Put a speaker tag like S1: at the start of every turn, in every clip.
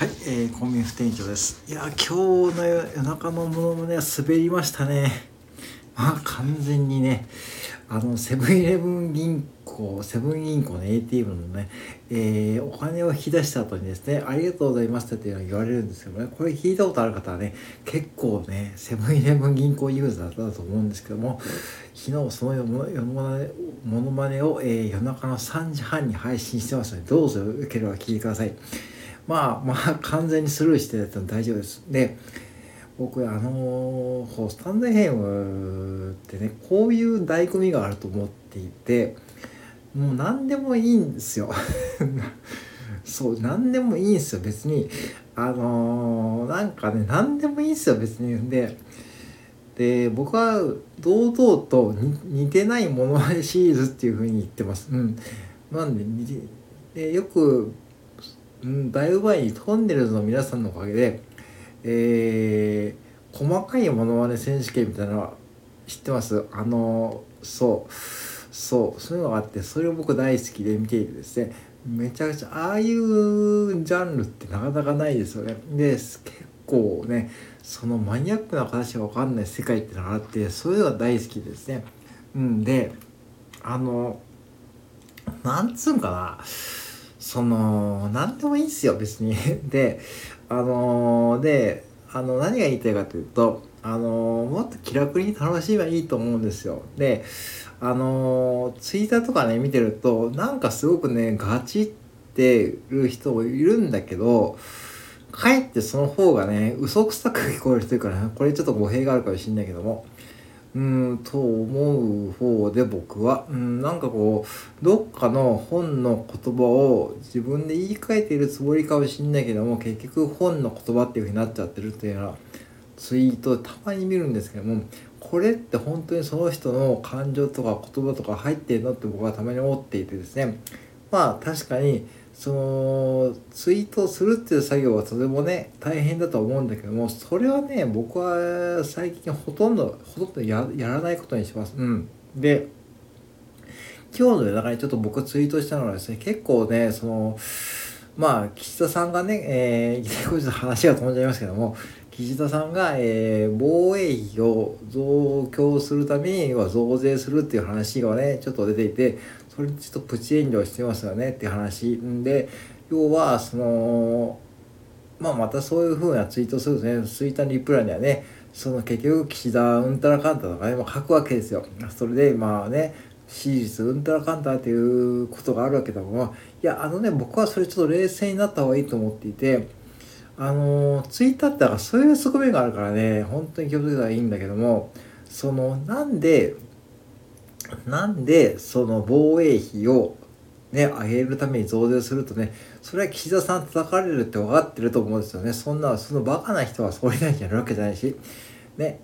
S1: はい、えー、コンビニ副店長です。いや、今日の夜中のものもね、滑りましたね。まあ、完全にね、あの、セブンイレブン銀行、セブン銀行の ATM のね、えー、お金を引き出した後にですね、ありがとうございましたっていうのは言われるんですけどね、これ聞いたことある方はね、結構ね、セブンイレブン銀行ユーザーだったと思うんですけども、昨日そのものものまねを、えー、夜中の3時半に配信してますので、どうぞよければ聞いてください。まあまあ完全にスルーしてたの大丈夫です。で僕あのー、スタンドヘムってねこういう醍醐味があると思っていてもう何でもいいんですよ。そう何でもいいんですよ別にあのー、なんかね何でもいいんですよ別にでで僕は堂々と似てないものまねシリーズっていうふうに言ってます。うん、なんででよくうん、だいぶ前にトンネルズの皆さんのおかげで、えー、細かいものまね選手権みたいなのは知ってます？あのそうそうそういうのがあってそれを僕大好きで見ていてですねめちゃくちゃああいうジャンルってなかなかないですよね。で結構ねそのマニアックな形が分かんない世界ってのがあってそういうのが大好きですね。うんであのなんつうんかな。その何でもいいんすよ別に。であのー、であの何が言いたいかというとあのー、もっと気楽に楽しめばいいと思うんですよ。であのー、ツイッターとかね見てるとなんかすごくねガチってる人もいるんだけどかえってその方がね嘘くさく聞こえる人いるから、ね、これちょっと語弊があるかもしれないけどもうんと思う方で僕は、うん、なんかこうどっかの本の言葉を自分で言い換えているつもりかもしれないけども結局本の言葉っていうふうになっちゃってるっていうようなツイートたまに見るんですけどもこれって本当にその人の感情とか言葉とか入ってるのって僕はたまに思っていてですね。まあ確かにそのツイートするっていう作業はとてもね大変だと思うんだけどもそれはね僕は最近ほとんどほとんどやらないことにします。うん、で今日の夜中にちょっと僕ツイートしたのはですね結構ねそのまあ岸田さんがね、えー、いきなり話が飛んじゃいますけども岸田さんが、えー、防衛費を増強するためには増税するっていう話がねちょっと出ていてそれちょっとプチ炎上してますよねっていう話で要はそのまあまたそういうふうなツイートするとねツイッターのリプラにはねその結局岸田うんたらかんたとかね、まあ、書くわけですよ。それでまあね支持率うんたらかんたっていうことがあるわけだもんいやあのね僕はそれちょっと冷静になった方がいいと思っていてあのツイッターってそういう側面があるからね本当に気をつけたらいいんだけどもそのなんでなんでその防衛費をね、上げるために増税するとね、それは岸田さん叩かれるって分かってると思うんですよね。そんな、そのバカな人は総理大臣やるわけじゃないし。ね。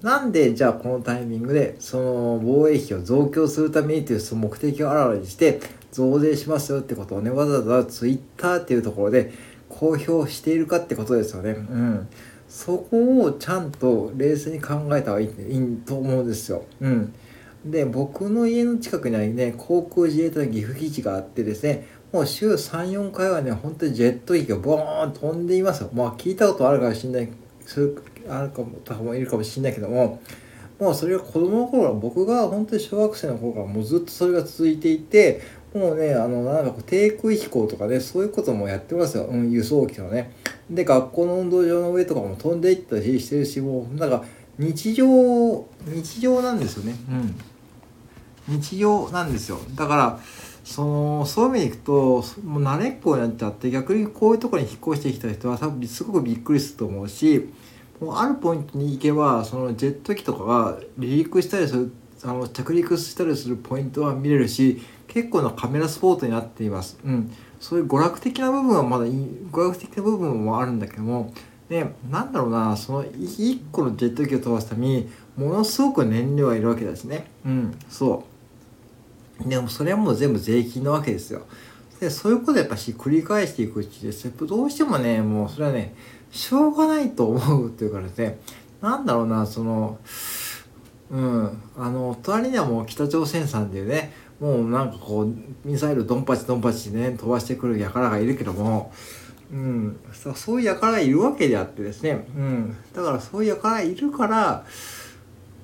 S1: なんで、じゃあこのタイミングで、その防衛費を増強するためにというその目的をあらわにして、増税しますよってことをね、わざわざツイッターっていうところで公表しているかってことですよね。うん。そこをちゃんと冷静に考えた方がいいいいと思うんですよ。うん。で僕の家の近くにはね航空自衛隊岐阜基地があってですねもう週34回はね本当にジェット機がボーン飛んでいますまあ聞いたことあるかもしれないあるかも方もいるかもしれないけどももうそれが子供の頃僕が本当に小学生の頃からもうずっとそれが続いていてもうねあのなんかこう低空飛行とかねそういうこともやってますよ、うん、輸送機のね。で学校の運動場の上とかも飛んでいったりしてるしもうなんか日常日常なんですよね。うん。日常なんですよ。だからそのそういう意味でいくともう慣れっこになっちゃって逆にこういうところに引っ越してきた人は多分すごくびっくりすると思うしもうあるポイントに行けばそのジェット機とかが離陸したりするあの着陸したりするポイントは見れるし結構なカメラスポートになっています。うん、そういう娯楽的な部分はまだいい娯楽的な部分もあるんだけどもでなんだろうなその1個のジェット機を飛ばすためにものすごく燃料がいるわけですね。うん、そうでもそれはもう全部税金なわけですよ。でそういうことやっぱし繰り返していくうちですやっぱどうしてもねもうそれはねしょうがないと思うっていうかですねなんだろうなそのうんあの隣にはもう北朝鮮さんっていうねもうなんかこうミサイルドンパチドンパチね飛ばしてくる輩がいるけどもうん。そういう輩がいるわけであってですね。うん。だからそういう輩がいるから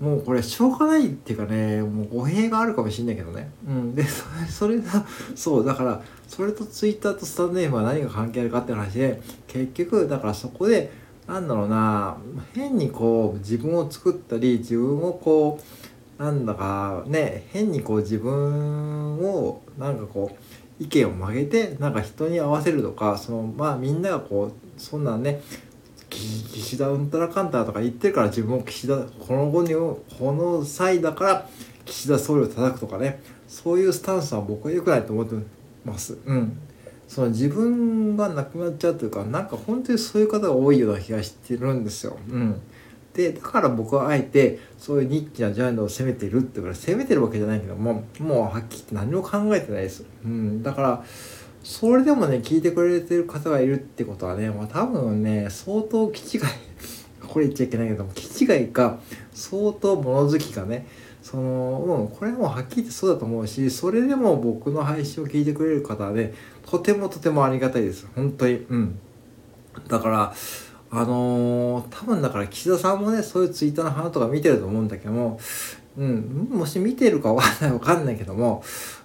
S1: もうこれしょうがないっていうかねもう語弊があるかもしんないけどね。うん。でそれそれがそうだからそれとツイッターとスタンド FM は何が関係あるかって話で結局だからそこでなんだろうな変にこう自分を作ったり自分をこうなんだかね変にこう自分をなんかこう意見を曲げてなんか人に合わせるとかそのまあみんながこうそんなんね岸田うんたらかんたらとか言ってるから自分も岸田この後にこの際だから岸田総理を叩くとかねそういうスタンスは僕は良くないと思ってます。うんその自分がなくなっちゃうというかなんか本当にそういう方が多いような気がしてるんですよ。うん、でだから僕はあえてそういうニッチなジャンルを攻めてるってから攻めてるわけじゃないけどももうはっきり言って何も考えてないです。うん、だからそれでもね聞いてくれてる方がいるってことはね、まあ、多分ね相当気違い これ言っちゃいけないけども気違いか相当物好きかねそのうんこれもはっきり言ってそうだと思うしそれでも僕の配信を聞いてくれる方はねとてもとてもありがたいです。本当に。うん。だからあのー、多分だから岸田さんもねそういうツイッターの花とか見てると思うんだけどもうんもし見てるかわかんないわかんないけども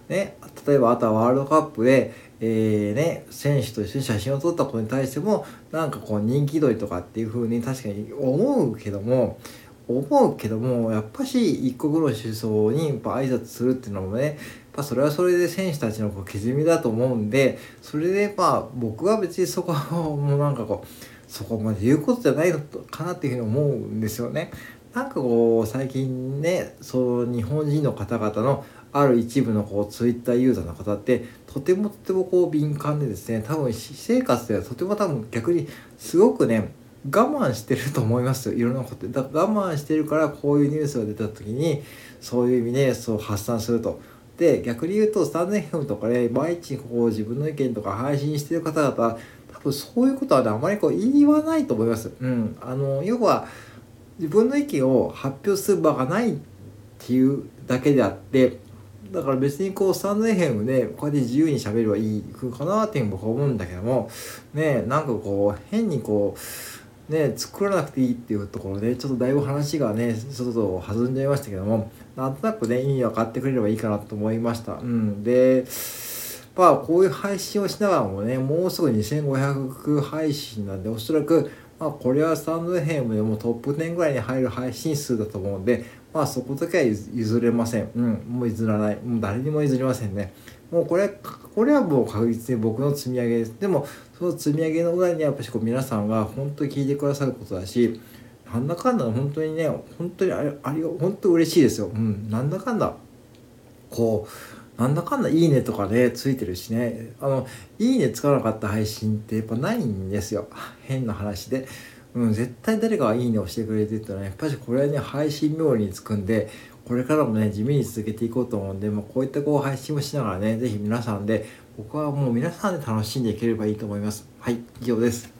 S1: ね例えばあとはワールドカップでえーね、選手と一緒に写真を撮ったことに対してもなんかこう人気取りとかっていう風に確かに思うけども思うけどもやっぱし一国の首相にやっぱ挨拶するっていうのもねやっぱそれはそれで選手たちのこうけじみだと思うんでそれでまあ僕は別にそこはもうなんかこうそこまで言うことじゃないかなっていうふうに思うんですよね。なんかこう最近ねそう日本人の方々のある一部のこうツイッターユーザーの方ってとてもとてもこう敏感でですね多分私生活ではとても多分逆にすごくね我慢してると思いますよいろんなことだ我慢してるからこういうニュースが出た時にそういう意味でそう発散すると。で逆に言うとスタンド FM とかで、ね、毎日こう自分の意見とか配信してる方々分そういうことはねあまりこう言わないと思います。うん、あの要は自分の意見を発表する場がないっていうだけであってだから別にこうスタンド FM でこうやって自由にしゃべればいいかなっていう僕は思うんだけどもねなんかこう変にこうね、作らなくていいっていうところでちょっとだいぶ話がねちょっと弾んじゃいましたけどもなんとなくね意味分かってくれればいいかなと思いました。うん、でまあこういう配信をしながらもねもうすぐ2500配信なんでおそらくまあこれはスタンド FM でもトップ10ぐらいに入る配信数だと思うんでまあそこだけは譲れません。うん、もう譲らない。もう誰にも譲りませんね。もうこれ、これはもう確実に僕の積み上げです。でも、その積み上げの裏にはやっぱりこう皆さんが本当に聞いてくださることだし、なんだかんだ本当にね、本当にあれ、あれ、本当嬉しいですよ。うん、なんだかんだ、こう、なんだかんだいいねとかで、ね、ついてるしね、あの、いいねつかなかった配信ってやっぱないんですよ。変な話で。うん、絶対誰かがいいねをしてくれてるとね、やっぱりこれはね、配信冥利につくんで、これからもね、地味に続けていこうと思うんで、もうこういったこう配信をしながらね、是非皆さんで、僕はもう皆さんで楽しんでいければいいと思います。はい、以上です。